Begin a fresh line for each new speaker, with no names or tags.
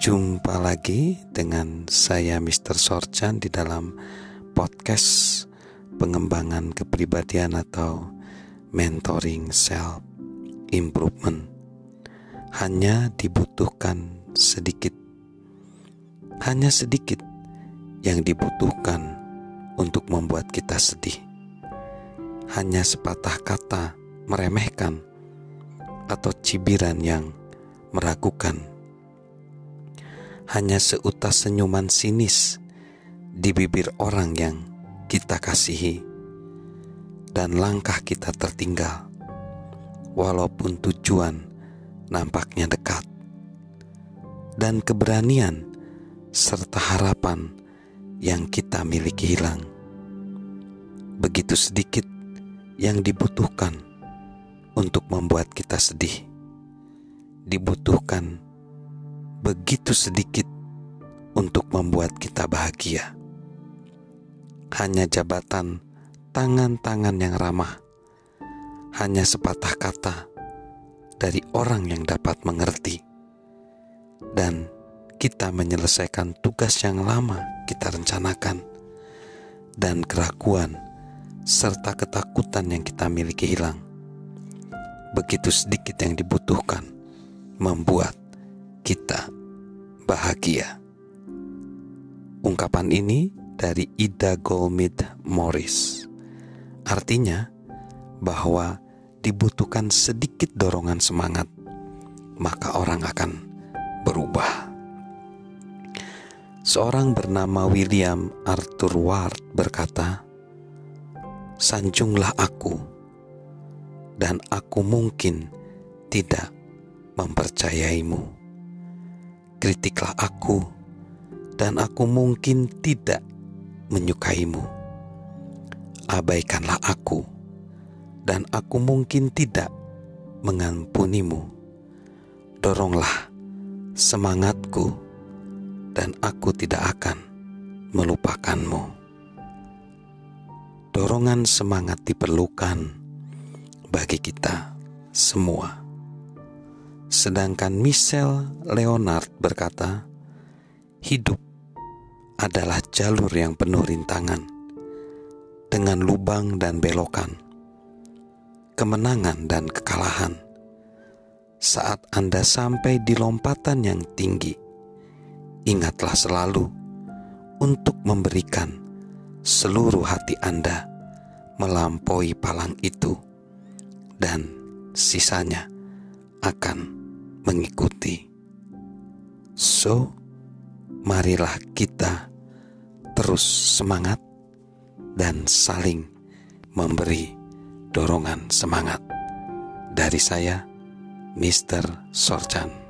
Jumpa lagi dengan saya Mr. Sorchan di dalam podcast pengembangan kepribadian atau mentoring self improvement. Hanya dibutuhkan sedikit. Hanya sedikit yang dibutuhkan untuk membuat kita sedih. Hanya sepatah kata meremehkan atau cibiran yang meragukan hanya seutas senyuman sinis di bibir orang yang kita kasihi, dan langkah kita tertinggal, walaupun tujuan nampaknya dekat, dan keberanian serta harapan yang kita miliki hilang. Begitu sedikit yang dibutuhkan untuk membuat kita sedih, dibutuhkan begitu sedikit untuk membuat kita bahagia. Hanya jabatan tangan-tangan yang ramah, hanya sepatah kata dari orang yang dapat mengerti, dan kita menyelesaikan tugas yang lama kita rencanakan, dan keraguan serta ketakutan yang kita miliki hilang. Begitu sedikit yang dibutuhkan membuat kita bahagia. Ungkapan ini dari Ida Golmid Morris. Artinya bahwa dibutuhkan sedikit dorongan semangat, maka orang akan berubah. Seorang bernama William Arthur Ward berkata, "Sanjunglah aku, dan aku mungkin tidak mempercayaimu." kritiklah aku, dan aku mungkin tidak menyukaimu. Abaikanlah aku, dan aku mungkin tidak mengampunimu. Doronglah semangatku, dan aku tidak akan melupakanmu. Dorongan semangat diperlukan bagi kita semua. Sedangkan Michel Leonard berkata, hidup adalah jalur yang penuh rintangan dengan lubang dan belokan, kemenangan dan kekalahan. Saat Anda sampai di lompatan yang tinggi, ingatlah selalu untuk memberikan seluruh hati Anda melampaui palang itu, dan sisanya akan mengikuti. So, marilah kita terus semangat dan saling memberi dorongan semangat. Dari saya, Mr. Sorchan.